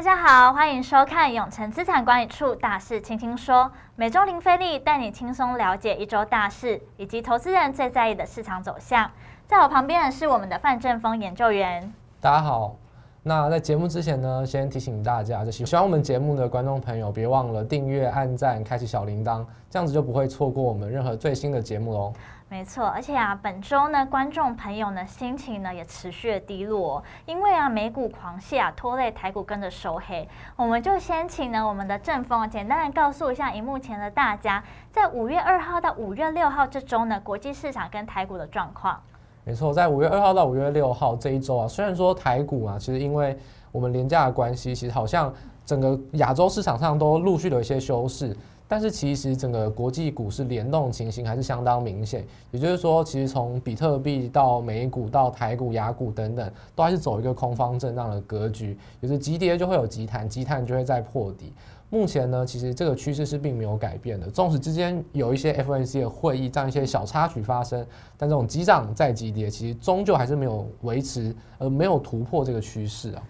大家好，欢迎收看永诚资产管理处大事轻轻说，每周零费力带你轻松了解一周大事以及投资人最在意的市场走向。在我旁边的是我们的范正峰研究员。大家好，那在节目之前呢，先提醒大家，就喜欢我们节目的观众朋友，别忘了订阅、按赞、开启小铃铛，这样子就不会错过我们任何最新的节目喽。没错，而且啊，本周呢，观众朋友呢心情呢也持续的低落，因为啊美股狂泻啊，拖累台股跟着收黑。我们就先请呢我们的正丰简单的告诉一下荧幕前的大家，在五月二号到五月六号这周呢，国际市场跟台股的状况。没错，在五月二号到五月六号这一周啊，虽然说台股啊，其实因为我们廉价的关系，其实好像整个亚洲市场上都陆续有一些修饰。但是其实整个国际股市联动情形还是相当明显，也就是说，其实从比特币到美股到台股、亚股等等，都还是走一个空方震荡的格局。有的急跌就会有急弹，急弹就会再破底。目前呢，其实这个趋势是并没有改变的。纵使之间有一些 F N C 的会议这样一些小插曲发生，但这种急涨再急跌，其实终究还是没有维持，而没有突破这个趋势啊。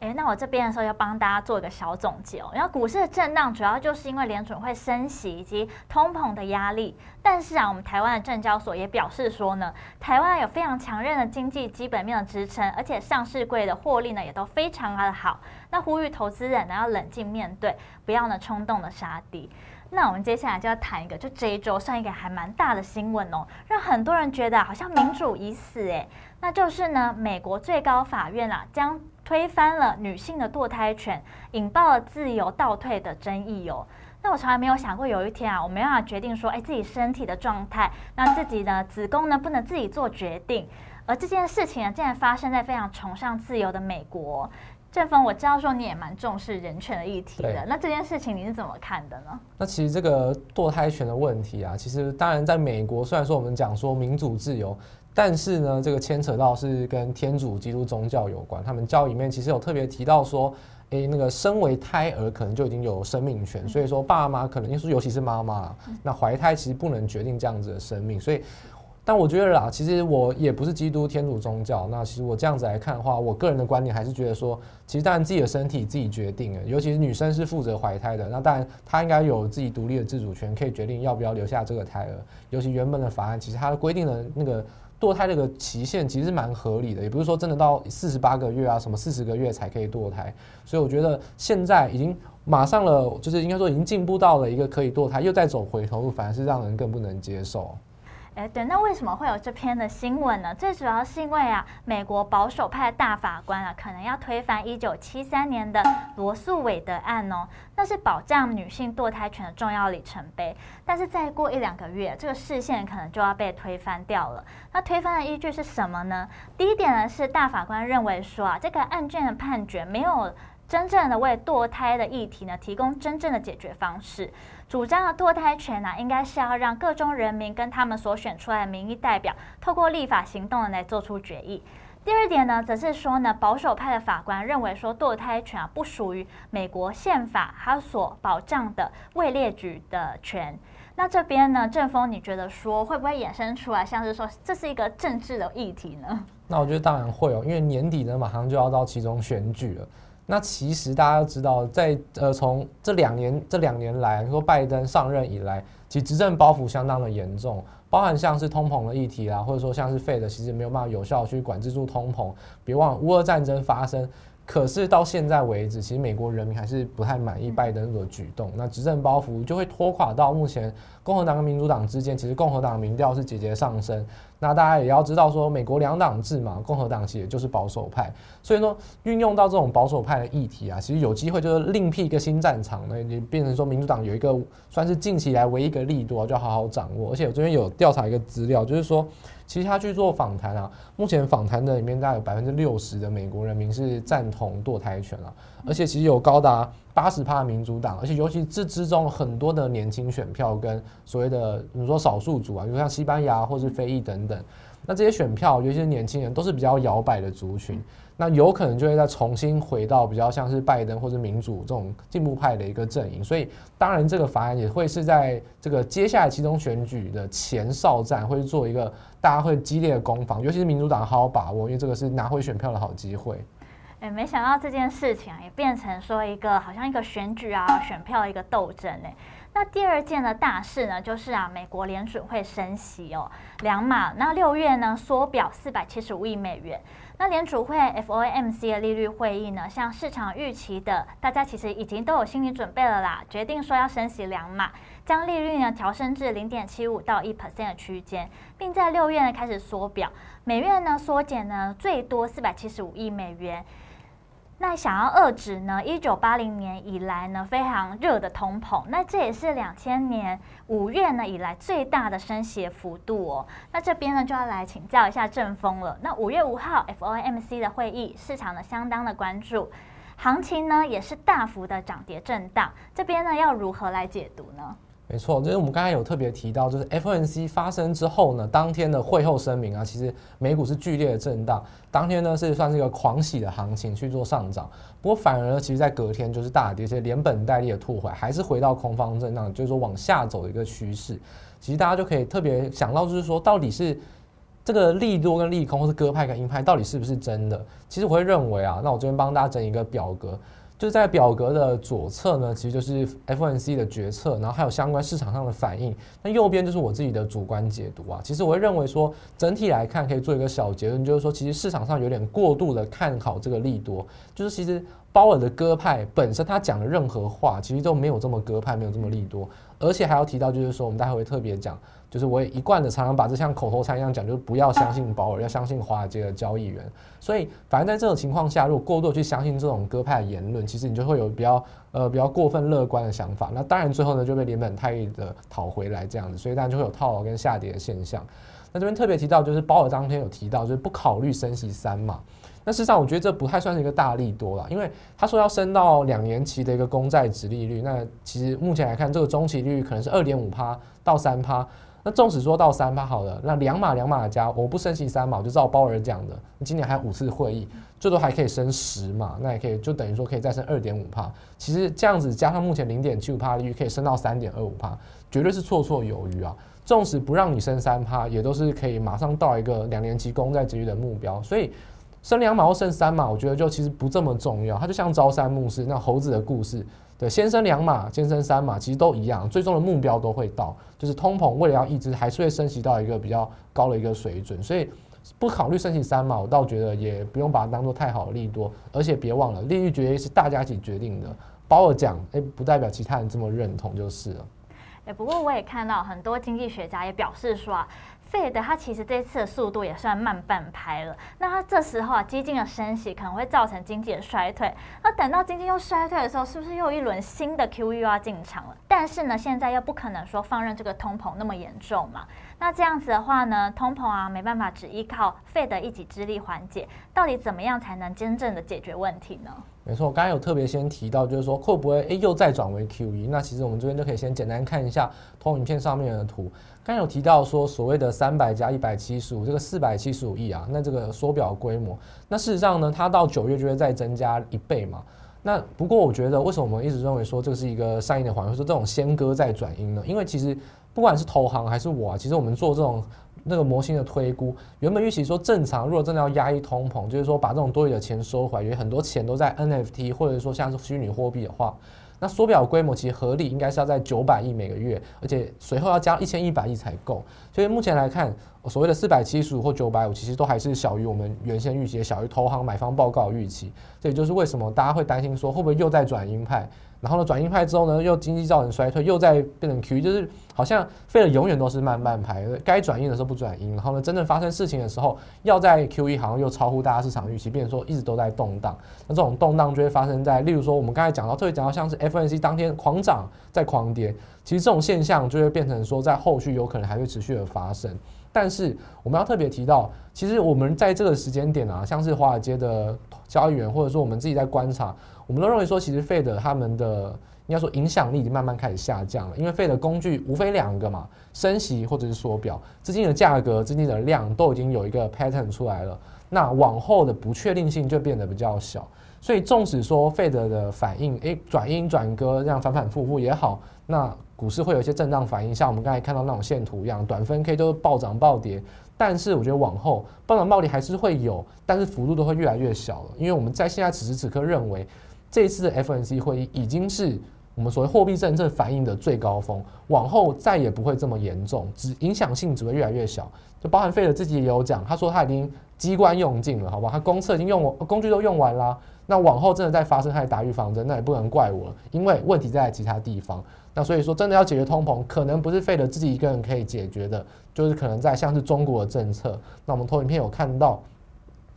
诶，那我这边的时候要帮大家做一个小总结哦。然后股市的震荡主要就是因为联准会升息以及通膨的压力。但是啊，我们台湾的证交所也表示说呢，台湾有非常强韧的经济基本面的支撑，而且上市柜的获利呢也都非常的好。那呼吁投资人呢要冷静面对，不要呢冲动的杀低。那我们接下来就要谈一个，就这一周算一个还蛮大的新闻哦，让很多人觉得好像民主已死诶，那就是呢，美国最高法院啊将推翻了女性的堕胎权，引爆了自由倒退的争议哦。那我从来没有想过有一天啊，我没办法决定说，哎，自己身体的状态，那自己的子宫呢不能自己做决定，而这件事情呢，竟然发生在非常崇尚自由的美国。正峰，我知道说你也蛮重视人权的议题的，那这件事情你是怎么看的呢？那其实这个堕胎权的问题啊，其实当然在美国，虽然说我们讲说民主自由，但是呢，这个牵扯到是跟天主基督宗教有关，他们教里面其实有特别提到说，诶，那个身为胎儿可能就已经有生命权，所以说爸妈可能，尤其是妈妈，那怀胎其实不能决定这样子的生命，所以。但我觉得啦，其实我也不是基督天主宗教。那其实我这样子来看的话，我个人的观点还是觉得说，其实当然自己的身体自己决定的，尤其是女生是负责怀胎的，那当然她应该有自己独立的自主权，可以决定要不要留下这个胎儿。尤其原本的法案，其实它规定的那个堕胎这个期限其实蛮合理的，也不是说真的到四十八个月啊，什么四十个月才可以堕胎。所以我觉得现在已经马上了，就是应该说已经进步到了一个可以堕胎，又再走回头路，反而是让人更不能接受。哎，对，那为什么会有这篇的新闻呢？最主要是因为啊，美国保守派大法官啊，可能要推翻一九七三年的罗诉韦德案哦，那是保障女性堕胎权的重要里程碑。但是再过一两个月，这个视线可能就要被推翻掉了。那推翻的依据是什么呢？第一点呢，是大法官认为说啊，这个案件的判决没有。真正的为堕胎的议题呢，提供真正的解决方式。主张的堕胎权呢，应该是要让各州人民跟他们所选出来的民意代表，透过立法行动来做出决议。第二点呢，则是说呢，保守派的法官认为说，堕胎权啊不属于美国宪法它所保障的未列举的权。那这边呢，正丰，你觉得说会不会衍生出来，像是说这是一个政治的议题呢？那我觉得当然会哦，因为年底呢，马上就要到其中选举了。那其实大家都知道，在呃从这两年这两年来，说拜登上任以来，其实执政包袱相当的严重，包含像是通膨的议题啦，或者说像是 Fed 其实没有办法有效去管制住通膨。别忘了乌俄战争发生。可是到现在为止，其实美国人民还是不太满意拜登的举动。那执政包袱就会拖垮到目前共和党跟民主党之间，其实共和党的民调是节节上升。那大家也要知道说，美国两党制嘛，共和党其实也就是保守派，所以说运用到这种保守派的议题啊，其实有机会就是另辟一个新战场，那也变成说民主党有一个算是近期来唯一一个利多，就好好掌握。而且我这边有调查一个资料，就是说。其实他去做访谈啊，目前访谈的里面大概有百分之六十的美国人民是赞同堕胎权啊，而且其实有高达八十趴民主党，而且尤其这之中很多的年轻选票跟所谓的你说少数族啊，比如像西班牙或是非裔等等，那这些选票尤其是年轻人都是比较摇摆的族群。那有可能就会再重新回到比较像是拜登或者民主这种进步派的一个阵营，所以当然这个法案也会是在这个接下来期中选举的前哨战，会做一个大家会激烈的攻防，尤其是民主党好好把握，因为这个是拿回选票的好机会。哎，没想到这件事情啊，也变成说一个好像一个选举啊、选票一个斗争呢。那第二件的大事呢，就是啊，美国联准会升息哦，两码。那六月呢，缩表四百七十五亿美元。那联储会 FOMC 的利率会议呢，像市场预期的，大家其实已经都有心理准备了啦，决定说要升息两码，将利率呢调升至零点七五到一 percent 的区间，并在六月呢开始缩表，每月呢缩减呢最多四百七十五亿美元。那想要遏制呢，一九八零年以来呢非常热的通膨，那这也是两千年五月呢以来最大的升息幅度哦。那这边呢就要来请教一下正风了。那五月五号 FOMC 的会议，市场呢相当的关注，行情呢也是大幅的涨跌震荡，这边呢要如何来解读呢？没错，就是我们刚才有特别提到，就是 FOMC 发生之后呢，当天的会后声明啊，其实美股是剧烈的震荡，当天呢是算是一个狂喜的行情去做上涨，不过反而呢，其实在隔天就是大跌，而且连本带利的吐回，还是回到空方震荡，就是说往下走的一个趋势。其实大家就可以特别想到，就是说到底是这个利多跟利空，或是鸽派跟鹰派，到底是不是真的？其实我会认为啊，那我这边帮大家整一个表格。就在表格的左侧呢，其实就是 FNC 的决策，然后还有相关市场上的反应。那右边就是我自己的主观解读啊。其实我会认为说，整体来看可以做一个小结论，就是说，其实市场上有点过度的看好这个利多，就是其实鲍尔的鸽派本身他讲的任何话，其实都没有这么鸽派，没有这么利多，而且还要提到就是说，我们待会会特别讲。就是我也一贯的常常把这像口头禅一样讲，就是不要相信保尔，要相信华尔街的交易员。所以，反正在这种情况下，如果过度去相信这种鸽派言论，其实你就会有比较呃比较过分乐观的想法。那当然最后呢就被连本带利的讨回来这样子，所以当然就会有套牢跟下跌的现象。那这边特别提到，就是保尔当天有提到，就是不考虑升息三嘛。那事实上，我觉得这不太算是一个大利多了，因为他说要升到两年期的一个公债殖利率，那其实目前来看，这个中期利率可能是二点五趴到三趴。那纵使说到三趴好了，那两码两码加，我不升息三码，我就照鲍尔讲的，今年还有五次会议，最多还可以升十码，那也可以就等于说可以再升二点五趴。其实这样子加上目前零点七五趴利率，可以升到三点二五趴，绝对是绰绰有余啊。纵使不让你升三趴，也都是可以马上到一个两年期公债殖利率的目标。所以升两码或升三码，我觉得就其实不这么重要。它就像朝三暮四那猴子的故事。对，先升两码，先升三码，其实都一样，最终的目标都会到，就是通膨为了要抑制，还是会升级到一个比较高的一个水准，所以不考虑升级三码，我倒觉得也不用把它当做太好的利多，而且别忘了，利率决议是大家一起决定的，鲍尔讲，哎，不代表其他人这么认同就是了。哎，不过我也看到很多经济学家也表示说啊。费德它其实这次的速度也算慢半拍了，那它这时候啊，激进的升息可能会造成经济的衰退。那等到经济又衰退的时候，是不是又一轮新的 QE 要进场了？但是呢，现在又不可能说放任这个通膨那么严重嘛。那这样子的话呢，通膨啊没办法只依靠费的一己之力缓解，到底怎么样才能真正的解决问题呢？没错，我刚才有特别先提到，就是说会不会诶又再转为 QE？那其实我们这边就可以先简单看一下投影片上面的图。刚有提到说，所谓的三百加一百七十五，这个四百七十五亿啊，那这个缩表规模，那事实上呢，它到九月就会再增加一倍嘛。那不过我觉得，为什么我们一直认为说这是一个善意的谎言，说这种先鸽再转鹰呢？因为其实不管是投行还是我啊，其实我们做这种那个模型的推估，原本预期说正常，如果真的要压抑通膨，就是说把这种多余的钱收回来，有很多钱都在 NFT 或者说像是虚拟货币的话。那缩表规模其实合理应该是要在九百亿每个月，而且随后要加一千一百亿才够。所以目前来看，所谓的四百七十五或九百五，其实都还是小于我们原先预期，小于投行买方报告预期。这也就是为什么大家会担心说，会不会又在转鹰派？然后呢，转鹰派之后呢，又经济造成衰退，又再变成 QE，就是好像费了永远都是慢半拍，该转鹰的时候不转鹰，然后呢，真正发生事情的时候，要在 QE，好像又超乎大家市场预期，变成说一直都在动荡。那这种动荡就会发生在，例如说我们刚才讲到，特别讲到像是 FNC 当天狂涨再狂跌，其实这种现象就会变成说，在后续有可能还会持续的发生。但是我们要特别提到，其实我们在这个时间点啊，像是华尔街的交易员，或者说我们自己在观察。我们都认为说，其实费德他们的应该说影响力已经慢慢开始下降了，因为费德工具无非两个嘛，升息或者是缩表，资金的价格、资金的量都已经有一个 pattern 出来了，那往后的不确定性就变得比较小，所以纵使说费德的反应，诶，转阴转割这样反反复复也好，那股市会有一些震荡反应，像我们刚才看到那种线图一样，短分 K 都是暴涨暴跌。但是我觉得往后暴涨暴跌还是会有，但是幅度都会越来越小了，因为我们在现在此时此刻认为这一次的 F N C 会议已经是我们所谓货币政策反应的最高峰，往后再也不会这么严重，只影响性只会越来越小。就包含费德自己也有讲，他说他已经机关用尽了，好吧，他公测已经用，工具都用完啦。那往后真的再发生，他打预防针，那也不能怪我，因为问题在其他地方。那所以说，真的要解决通膨，可能不是费德自己一个人可以解决的，就是可能在像是中国的政策。那我们投影片有看到，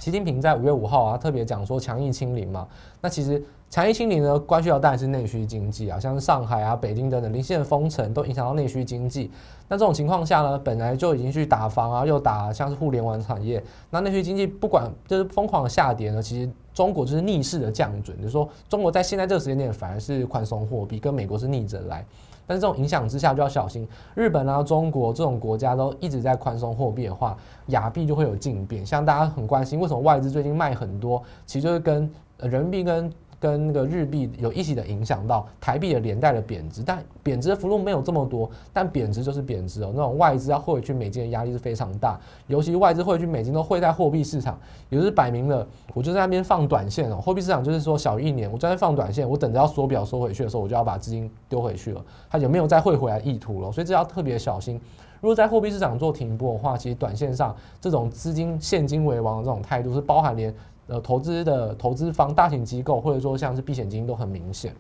习近平在五月五号啊特别讲说强硬清零嘛，那其实。强硬清零呢，关系到当然是内需经济啊，像上海啊、北京等等零线封城，都影响到内需经济。那这种情况下呢，本来就已经去打房啊，又打像是互联网产业，那内需经济不管就是疯狂的下跌呢，其实中国就是逆势的降准，就是说中国在现在这个时间点反而是宽松货币，跟美国是逆着来。但是这种影响之下就要小心，日本啊、中国这种国家都一直在宽松货币的话，亚币就会有进变。像大家很关心为什么外资最近卖很多，其实就是跟人民币跟跟那个日币有一起的影响到台币的连带的贬值，但贬值的幅度没有这么多，但贬值就是贬值哦。那种外资要汇去美金的压力是非常大，尤其外资汇去美金都汇在货币市场，也就是摆明了，我就在那边放短线哦。货币市场就是说小一年，我就在放短线，我等着要缩表收回去的时候，我就要把资金丢回去了，它有没有再汇回来意图了？所以这要特别小心。如果在货币市场做停播的话，其实短线上这种资金现金为王的这种态度是包含连。呃，投资的投资方、大型机构或者说像是避险基金都很明显。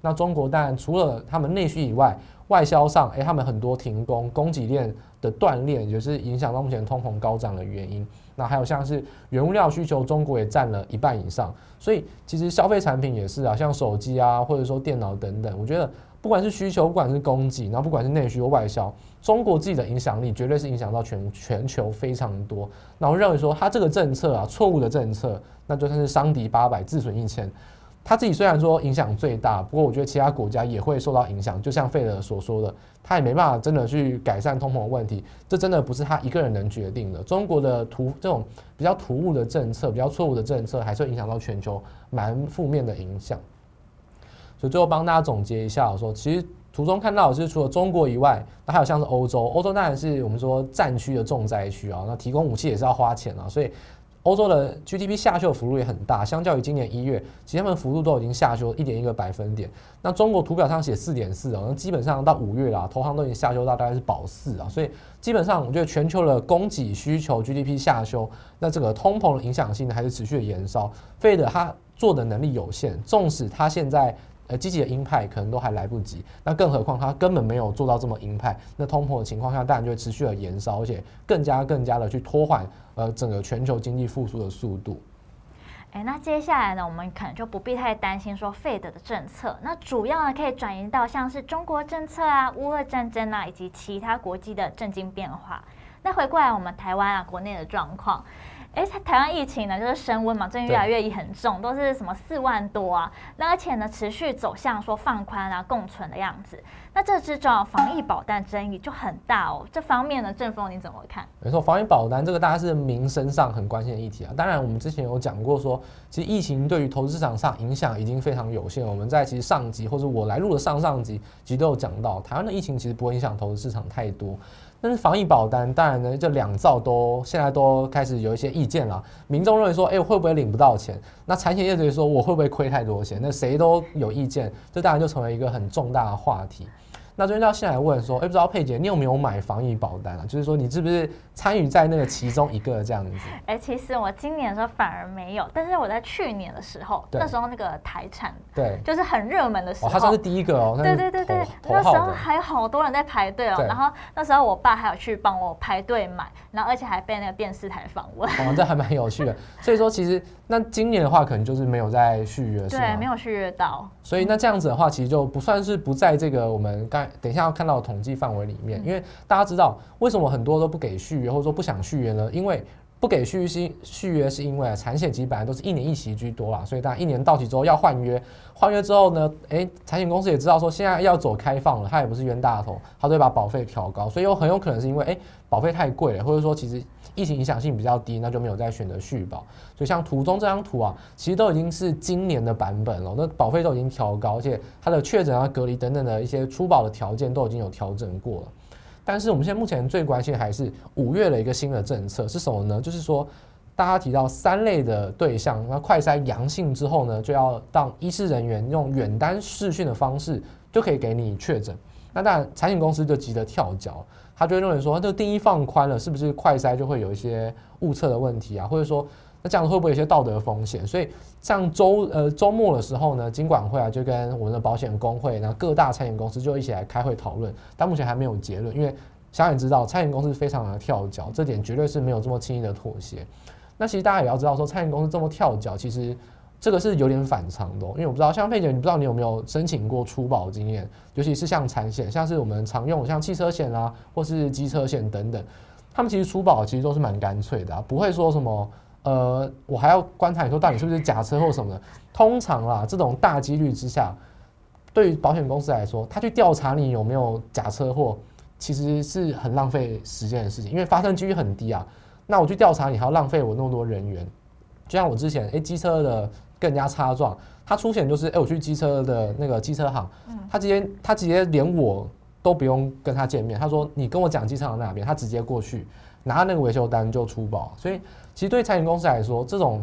那中国当然除了他们内需以外，外销上，诶，他们很多停工，供给链的断裂也是影响到目前通膨高涨的原因。那还有像是原物料需求，中国也占了一半以上。所以其实消费产品也是啊，像手机啊，或者说电脑等等，我觉得。不管是需求，不管是供给，然后不管是内需或外销，中国自己的影响力绝对是影响到全全球非常多。那我认为说，他这个政策啊，错误的政策，那就算是伤敌八百，自损一千。他自己虽然说影响最大，不过我觉得其他国家也会受到影响。就像费德所说的，他也没办法真的去改善通膨问题，这真的不是他一个人能决定的。中国的图这种比较突兀的政策，比较错误的政策，还是会影响到全球蛮负面的影响。所以最后帮大家总结一下，说其实图中看到的是除了中国以外，那还有像是欧洲，欧洲当然是我们说战区的重灾区啊，那提供武器也是要花钱啊，所以欧洲的 GDP 下修幅度也很大，相较于今年一月，其实他们幅度都已经下修一点一个百分点。那中国图表上写四点四啊，那基本上到五月啦，投行都已经下修到大概是保四啊，所以基本上我觉得全球的供给需求 GDP 下修，那这个通膨的影响性呢还是持续的延烧，费德他做的能力有限，纵使他现在。呃，积极的鹰派可能都还来不及，那更何况他根本没有做到这么鹰派，那通膨的情况下，当然就会持续的延烧，而且更加更加的去拖缓呃整个全球经济复苏的速度。诶，那接下来呢，我们可能就不必太担心说费德的政策，那主要呢可以转移到像是中国政策啊、乌俄战争啊以及其他国际的政经变化。那回过来我们台湾啊国内的状况。哎，台湾疫情呢，就是升温嘛，最近越来越很重，都是什么四万多啊，那而且呢，持续走向说放宽啊、共存的样子。那这之中防疫保单争议就很大哦。这方面呢，郑峰你怎么看？没错，防疫保单这个大家是民生上很关心的议题啊。当然，我们之前有讲过说，其实疫情对于投资市场上影响已经非常有限。我们在其实上集或者我来录的上上集，其实都有讲到，台湾的疫情其实不会影响投资市场太多。但是防疫保单，当然呢，这两造都现在都开始有一些意见了。民众认为说，哎，会不会领不到钱？那产险业者说，我会不会亏太多钱？那谁都有意见，这当然就成为一个很重大的话题。那这边要先来问说，哎，不知道佩姐，你有没有买防疫保单啊？就是说，你是不是参与在那个其中一个这样子？哎，其实我今年的时候反而没有，但是我在去年的时候，那时候那个台产，对，就是很热门的时候，他算是第一个哦。对对对对，那时候还有好多人在排队哦。然后那时候我爸还有去帮我排队买，然后而且还被那个电视台访问。哦，这还蛮有趣的。所以说，其实那今年的话，可能就是没有再续约？对，没有续约到。所以那这样子的话，其实就不算是不在这个我们刚。等一下要看到的统计范围里面，因为大家知道为什么很多都不给续约，或者说不想续约呢？因为不给续约，续约是因为产险其实本上都是一年一期居多啦，所以大家一年到期之后要换约，换约之后呢，诶，产险公司也知道说现在要走开放了，他也不是冤大头，他就会把保费调高，所以有很有可能是因为诶保费太贵了，或者说其实疫情影响性比较低，那就没有再选择续保。所以像图中这张图啊，其实都已经是今年的版本了，那保费都已经调高，而且它的确诊啊、隔离等等的一些出保的条件都已经有调整过了。但是我们现在目前最关心还是五月的一个新的政策是什么呢？就是说大家提到三类的对象，那快筛阳性之后呢，就要让医师人员用远端视讯的方式就可以给你确诊。那当然，产险公司就急得跳脚，他就会认为说，这个定义放宽了，是不是快筛就会有一些误测的问题啊？或者说，那这样会不会有些道德风险？所以，像周呃周末的时候呢，金管会啊就跟我们的保险公会，然后各大产险公司就一起来开会讨论，但目前还没有结论，因为想也知道，产险公司非常的跳脚，这点绝对是没有这么轻易的妥协。那其实大家也要知道说，产险公司这么跳脚，其实。这个是有点反常的，因为我不知道，像佩姐，你不知道你有没有申请过初保经验，尤其是像产险，像是我们常用像汽车险啊，或是机车险等等，他们其实初保其实都是蛮干脆的啊，不会说什么，呃，我还要观察你说到底是不是假车或什么的。通常啦，这种大几率之下，对于保险公司来说，他去调查你有没有假车祸，其实是很浪费时间的事情，因为发生几率很低啊。那我去调查你，还要浪费我那么多人员，就像我之前，诶，机车的。更加擦撞，他出险就是，哎、我去机车的那个机车行，他直接他直接连我都不用跟他见面，他说你跟我讲机车行在哪边，他直接过去拿那个维修单就出保。所以其实对餐饮公司来说，这种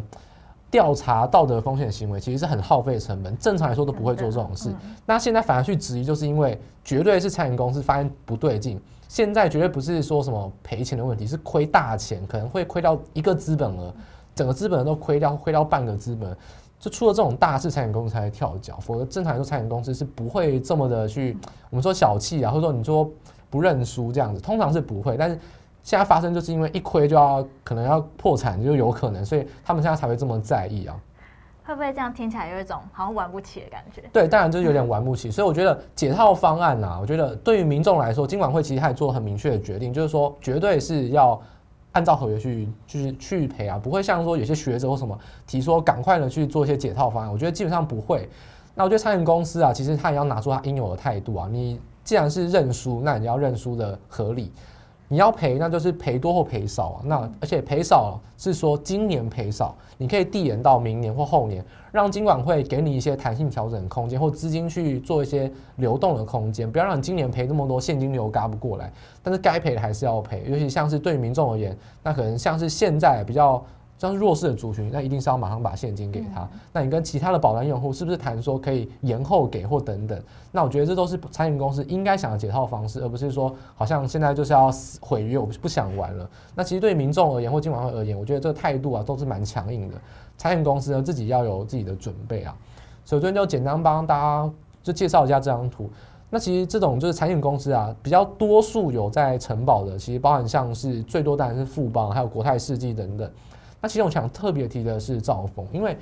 调查道德风险行为其实是很耗费成本，正常来说都不会做这种事。那现在反而去质疑，就是因为绝对是餐饮公司发现不对劲，现在绝对不是说什么赔钱的问题，是亏大钱，可能会亏到一个资本额，整个资本额都亏掉，亏到半个资本。就出了这种大事，餐饮公司才会跳脚，否则正常来说，餐饮公司是不会这么的去我们说小气啊，或者说你说不认输这样子，通常是不会。但是现在发生，就是因为一亏就要可能要破产，就有可能，所以他们现在才会这么在意啊。会不会这样听起来有一种好像玩不起的感觉？对，当然就是有点玩不起。所以我觉得解套方案啊，我觉得对于民众来说，金管会其实还做很明确的决定，就是说绝对是要。按照合约去，就是去赔啊，不会像说有些学者或什么提说赶快的去做一些解套方案，我觉得基本上不会。那我觉得餐饮公司啊，其实他也要拿出他应有的态度啊。你既然是认输，那你要认输的合理。你要赔，那就是赔多或赔少啊。那而且赔少是说今年赔少，你可以递延到明年或后年，让监管会给你一些弹性调整空间，或资金去做一些流动的空间，不要让你今年赔那么多现金流嘎不过来。但是该赔的还是要赔，尤其像是对民众而言，那可能像是现在比较。像是弱势的族群，那一定是要马上把现金给他。那你跟其他的保单用户是不是谈说可以延后给或等等？那我觉得这都是产险公司应该想的解套方式，而不是说好像现在就是要毁约，我不想玩了。那其实对民众而言或金管会而言，我觉得这个态度啊都是蛮强硬的。餐饮公司呢自己要有自己的准备啊。首先就简单帮大家就介绍一下这张图。那其实这种就是产险公司啊，比较多数有在承保的，其实包含像是最多当然是富邦，还有国泰世纪等等。那其实我想特别提的是兆丰，因为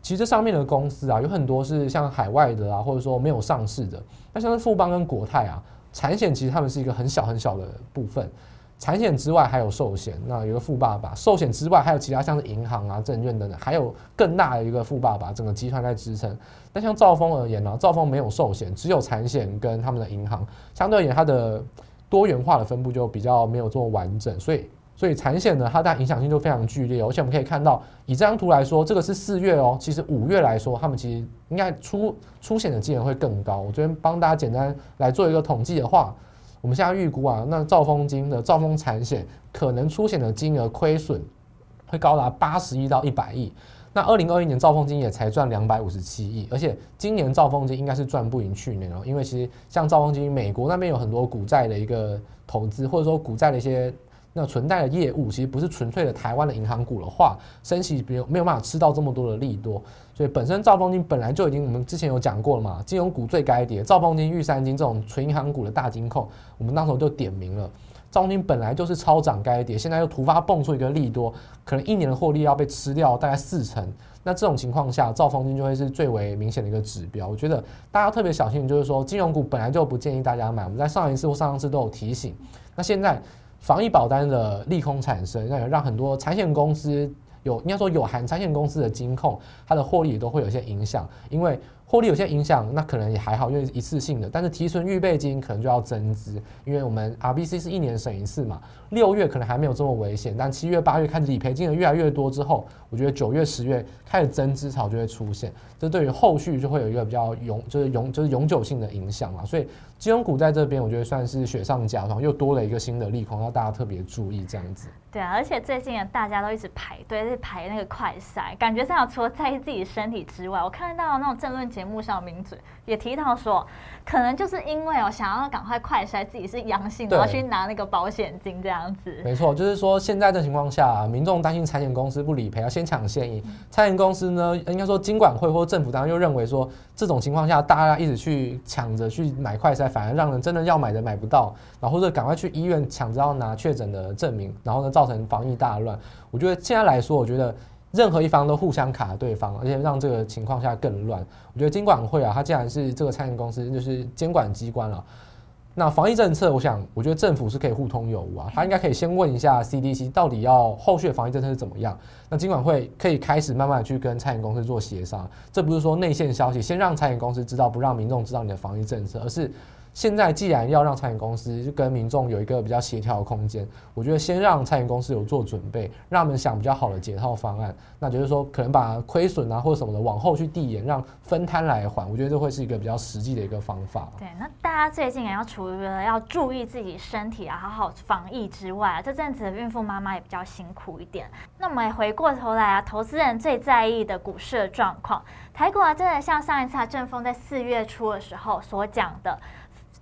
其实上面的公司啊，有很多是像海外的啊，或者说没有上市的。那像是富邦跟国泰啊，产险其实他们是一个很小很小的部分。产险之外还有寿险，那有个富爸爸。寿险之外还有其他像是银行啊、证券等等，还有更大的一个富爸爸，整个集团在支撑。那像兆丰而言呢，兆丰没有寿险，只有产险跟他们的银行，相对而言它的多元化的分布就比较没有这么完整，所以。所以产险呢，它的影响性就非常剧烈，而且我们可以看到，以这张图来说，这个是四月哦，其实五月来说，他们其实应该出出险的金额会更高。我这边帮大家简单来做一个统计的话，我们现在预估啊，那兆丰金的兆丰产险可能出险的金额亏损会高达八十亿到一百亿。那二零二一年兆丰金也才赚两百五十七亿，而且今年兆丰金应该是赚不赢去年哦，因为其实像兆丰金，美国那边有很多股债的一个投资，或者说股债的一些。那存贷的业务其实不是纯粹的台湾的银行股的话，升息没有没有办法吃到这么多的利多，所以本身兆丰金本来就已经我们之前有讲过了嘛，金融股最该跌，兆丰金、玉山金这种纯银行股的大金控，我们那时候就点名了，兆丰金本来就是超涨该跌，现在又突发蹦出一个利多，可能一年的获利要被吃掉大概四成，那这种情况下，兆丰金就会是最为明显的一个指标。我觉得大家特别小心，就是说金融股本来就不建议大家买，我们在上一次或上上次都有提醒，那现在。防疫保单的利空产生，让让很多产险公司有应该说有含产险公司的金控，它的获利也都会有些影响，因为获利有些影响，那可能也还好，因为一次性的。但是提存预备金可能就要增资，因为我们 RBC 是一年审一次嘛。六月可能还没有这么危险，但七月、八月开始理赔金额越来越多之后，我觉得九月、十月开始增资潮就会出现，这对于后续就会有一个比较永，就是永，就是永久性的影响嘛。所以金融股在这边，我觉得算是雪上加霜，又多了一个新的利空，要大家特别注意这样子。对啊，而且最近大家都一直排队，在排那个快筛，感觉上除了在意自己身体之外，我看到那种政论节上名嘴也提到说，可能就是因为哦，想要赶快快筛自己是阳性，然后去拿那个保险金这样子。没错，就是说现在的情况下啊，民众担心财险公司不理赔，要先抢先赢。财险公司呢，应该说金管会或政府当然又认为说，这种情况下大家一直去抢着去买快筛，反而让人真的要买的买不到，然后或者赶快去医院抢着要拿确诊的证明，然后呢造造成防疫大乱，我觉得现在来说，我觉得任何一方都互相卡对方，而且让这个情况下更乱。我觉得金管会啊，它既然是这个餐饮公司，就是监管机关了。那防疫政策，我想，我觉得政府是可以互通有无啊，他应该可以先问一下 CDC 到底要后续的防疫政策是怎么样。那金管会可以开始慢慢去跟餐饮公司做协商，这不是说内线消息，先让餐饮公司知道，不让民众知道你的防疫政策，而是。现在既然要让餐饮公司跟民众有一个比较协调的空间，我觉得先让餐饮公司有做准备，让他们想比较好的解套方案。那就是说，可能把亏损啊或者什么的往后去递延，让分摊来还。我觉得这会是一个比较实际的一个方法。对，那大家最近也要除了要注意自己身体啊，好好防疫之外啊，这阵子的孕妇妈妈也比较辛苦一点。那我们回过头来啊，投资人最在意的股市的状况，台股啊，真的像上一次啊，阵风在四月初的时候所讲的。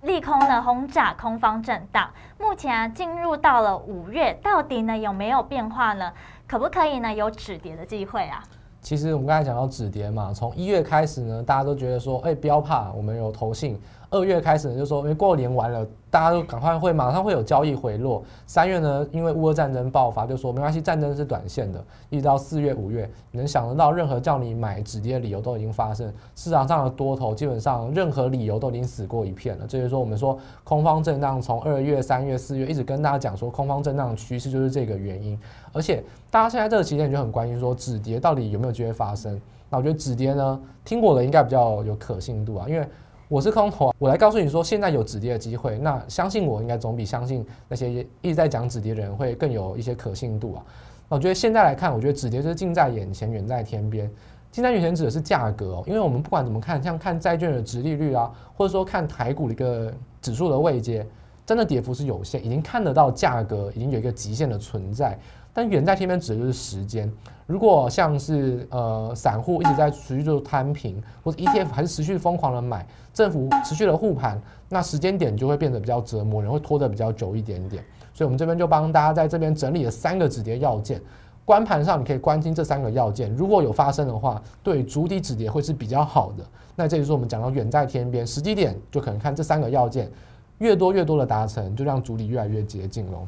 利空的轰炸，空方震荡。目前啊，进入到了五月，到底呢有没有变化呢？可不可以呢有止跌的机会啊？其实我们刚才讲到止跌嘛，从一月开始呢，大家都觉得说，哎，不要怕，我们有投信。二月开始呢，就说因为过年完了，大家都赶快会马上会有交易回落。三月呢，因为乌俄战争爆发，就说没关系，战争是短线的。一直到四月、五月，你能想得到任何叫你买止跌的理由都已经发生。市场上的多头基本上任何理由都已经死过一片了。这就是说，我们说空方震荡，从二月、三月、四月一直跟大家讲说，空方震荡的趋势就是这个原因。而且大家现在这个期间就很关心说，止跌到底有没有机会发生？那我觉得止跌呢，听过的应该比较有可信度啊，因为。我是空头，我来告诉你说，现在有止跌的机会。那相信我，应该总比相信那些一直在讲止跌的人会更有一些可信度啊。我觉得现在来看，我觉得止跌就是近在眼前，远在天边。近在眼前指的是价格，因为我们不管怎么看，像看债券的殖利率啊，或者说看台股的一个指数的位阶，真的跌幅是有限，已经看得到价格已经有一个极限的存在。但远在天边指的就是时间。如果像是呃散户一直在持续做摊平，或者 ETF 还是持续疯狂的买，政府持续的护盘，那时间点就会变得比较折磨人，会拖得比较久一点点。所以，我们这边就帮大家在这边整理了三个止跌要件。观盘上你可以关心这三个要件，如果有发生的话，对主底止跌会是比较好的。那这就是我们讲到远在天边，时机点就可能看这三个要件，越多越多的达成，就让主底越来越接近喽。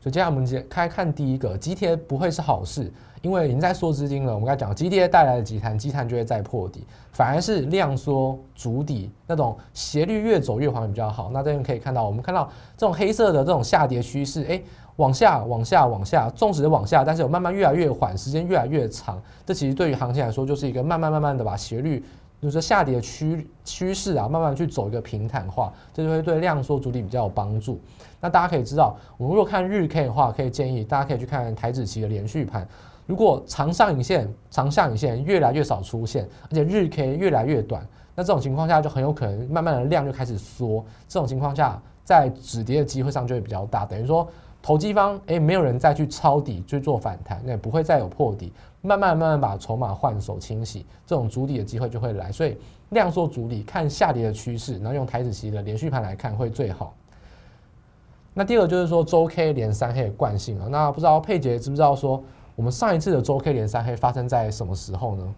所以接下来我们接开看第一个，急跌不会是好事，因为已经在缩资金了。我们刚才讲急跌带来的急弹，急弹就会再破底，反而是量缩筑底那种斜率越走越缓比较好。那这边可以看到，我们看到这种黑色的这种下跌趋势，哎，往下往下往下，纵使是往下，但是有慢慢越来越缓，时间越来越长。这其实对于行情来说，就是一个慢慢慢慢的把斜率。就是下跌的趋趋势啊，慢慢去走一个平坦化，这就会对量缩主体比较有帮助。那大家可以知道，我们如果看日 K 的话，可以建议大家可以去看台指期的连续盘。如果长上影线、长下影线越来越少出现，而且日 K 越来越短，那这种情况下就很有可能慢慢的量就开始缩。这种情况下，在止跌的机会上就会比较大，等于说。投机方诶、欸，没有人再去抄底去做反弹，那也不会再有破底，慢慢慢慢把筹码换手清洗，这种筑底的机会就会来。所以量缩筑底，看下跌的趋势，然后用台子期的连续盘来看会最好。那第二个就是说周 K 连三黑的惯性啊，那不知道佩杰知不知道说，我们上一次的周 K 连三黑发生在什么时候呢？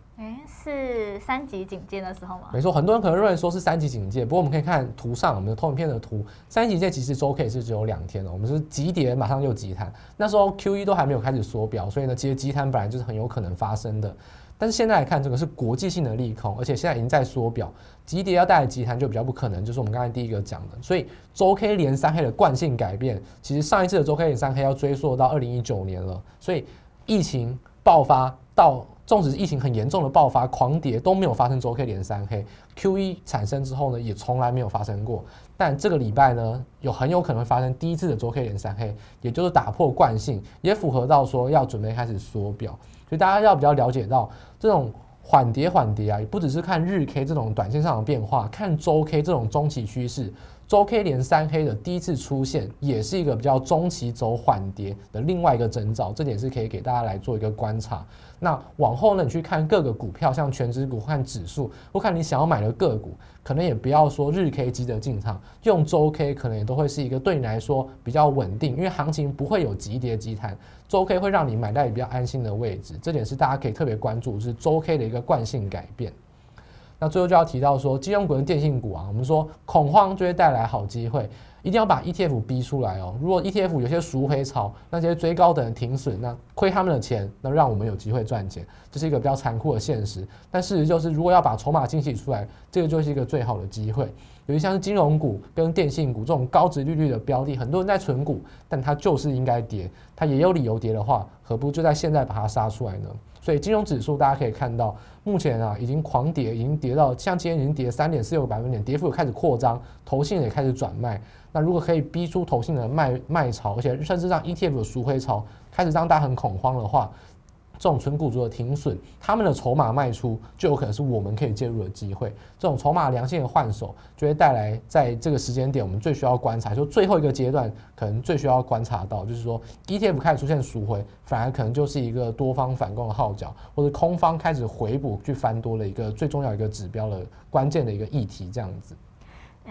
是三级警戒的时候吗？没错，很多人可能认为说是三级警戒，不过我们可以看图上我们的投影片的图，三级警戒其实周 K 是只有两天的，我们是急跌马上就急弹，那时候 QE 都还没有开始缩表，所以呢，其实急弹本来就是很有可能发生的。但是现在来看，这个是国际性的利空，而且现在已经在缩表，急跌要带来急弹就比较不可能，就是我们刚才第一个讲的。所以周 K 连三黑的惯性改变，其实上一次的周 K 连三黑要追溯到二零一九年了，所以疫情爆发到。纵使疫情很严重的爆发、狂跌都没有发生周 K 连三黑，QE 产生之后呢，也从来没有发生过。但这个礼拜呢，有很有可能会发生第一次的周 K 连三黑，也就是打破惯性，也符合到说要准备开始缩表。所以大家要比较了解到这种。缓跌缓跌啊，也不只是看日 K 这种短线上的变化，看周 K 这种中期趋势，周 K 连三黑的第一次出现，也是一个比较中期走缓跌的另外一个征兆，这点是可以给大家来做一个观察。那往后呢，你去看各个股票，像全指股看指数，或看你想要买的个股，可能也不要说日 K 急着进场，用周 K 可能也都会是一个对你来说比较稳定，因为行情不会有急跌急弹，周 K 会让你买在比较安心的位置，这点是大家可以特别关注，是周 K 的一个惯性改变。那最后就要提到说，金融股跟电信股啊，我们说恐慌就会带来好机会。一定要把 ETF 逼出来哦！如果 ETF 有些赎回潮，那些追高的人停损，那亏他们的钱，那让我们有机会赚钱，这是一个比较残酷的现实。但事实就是，如果要把筹码清洗出来，这个就是一个最好的机会。尤其像是金融股跟电信股这种高值利率的标的，很多人在存股，但它就是应该跌，它也有理由跌的话，何不就在现在把它杀出来呢？所以金融指数大家可以看到，目前啊已经狂跌，已经跌到像今天已经跌三点四六个百分点，跌幅也开始扩张，投信也开始转卖。那如果可以逼出投信的卖卖潮，而且甚至让 ETF 的赎回潮开始让大家很恐慌的话，这种存股族的停损，他们的筹码卖出就有可能是我们可以介入的机会。这种筹码良性的换手，就会带来在这个时间点我们最需要观察，就最后一个阶段可能最需要观察到，就是说 ETF 开始出现赎回，反而可能就是一个多方反攻的号角，或者空方开始回补去翻多的一个最重要一个指标的关键的一个议题，这样子。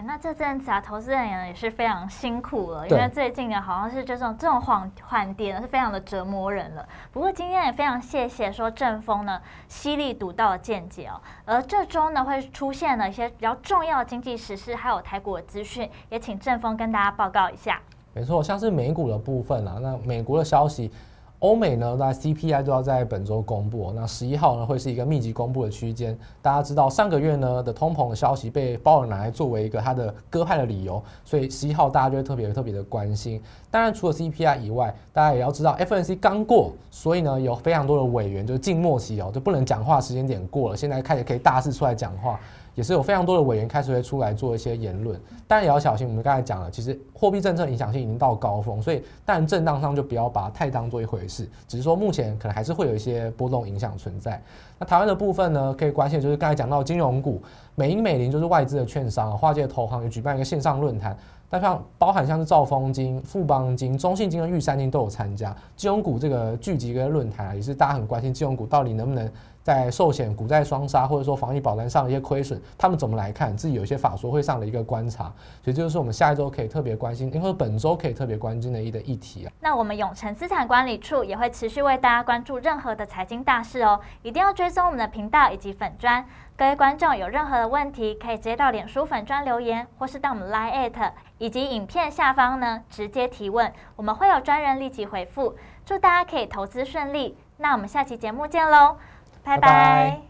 那这阵子啊，投资人也是非常辛苦了，因为最近呢，好像是这种这种缓缓跌呢，是非常的折磨人了。不过今天也非常谢谢说正风呢犀利独到的见解哦。而这周呢会出现了一些比较重要的经济时事，还有台股的资讯，也请正风跟大家报告一下。没错，像是美股的部分啊，那美国的消息。欧美呢，那 CPI 都要在本周公布。那十一号呢，会是一个密集公布的区间。大家知道，上个月呢的通膨的消息被鲍尔拿来作为一个他的鸽派的理由，所以十一号大家就会特别特别的关心。当然，除了 CPI 以外，大家也要知道 FNC 刚过，所以呢有非常多的委员就是静默期哦，就不能讲话，时间点过了，现在开始可以大肆出来讲话。也是有非常多的委员开始会出来做一些言论，但也要小心。我们刚才讲了，其实货币政策影响性已经到高峰，所以但震荡上就不要把它太当做一回事。只是说目前可能还是会有一些波动影响存在。那台湾的部分呢，可以关心就是刚才讲到金融股，美银美林就是外资的券商，华尔街的投行也举办一个线上论坛，但像包含像是兆丰金、富邦金、中信金跟玉山金都有参加。金融股这个聚集跟论坛，也是大家很关心金融股到底能不能。在寿险、股债双杀，或者说防疫保单上的一些亏损，他们怎么来看？自己有一些法说会上的一个观察，所以这就是我们下一周可以特别关心，因为本周可以特别关心的一个议题啊。那我们永诚资产管理处也会持续为大家关注任何的财经大事哦，一定要追踪我们的频道以及粉专。各位观众有任何的问题，可以直接到脸书粉专留言，或是到我们 Line@ 以及影片下方呢直接提问，我们会有专人立即回复。祝大家可以投资顺利，那我们下期节目见喽。拜拜。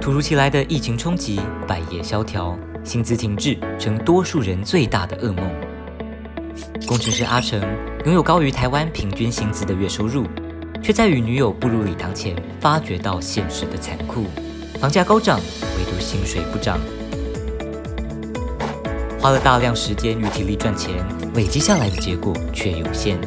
突如其来的疫情冲击，百业萧条，薪资停滞成多数人最大的噩梦。工程师阿成拥有高于台湾平均薪资的月收入，却在与女友步入礼堂前，发觉到现实的残酷：房价高涨，唯独薪水不涨。花了大量时间与体力赚钱，累积下来的结果却有限。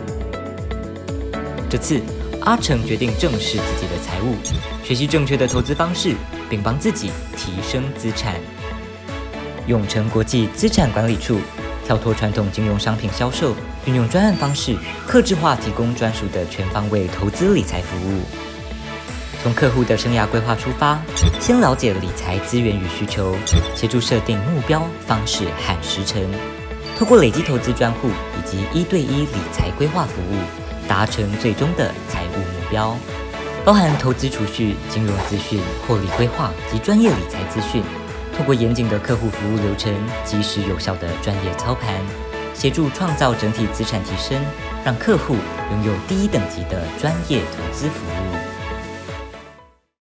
这次。阿成决定正视自己的财务，学习正确的投资方式，并帮自己提升资产。永诚国际资产管理处跳脱传统金融商品销售，运用专案方式，客制化提供专属的全方位投资理财服务。从客户的生涯规划出发，先了解理财资源与需求，协助设定目标方式和时程，透过累积投资专户以及一对一理财规划服务。达成最终的财务目标，包含投资储蓄、金融资讯、获利规划及专业理财资讯。通过严谨的客户服务流程，及时有效的专业操盘，协助创造整体资产提升，让客户拥有第一等级的专业投资服务。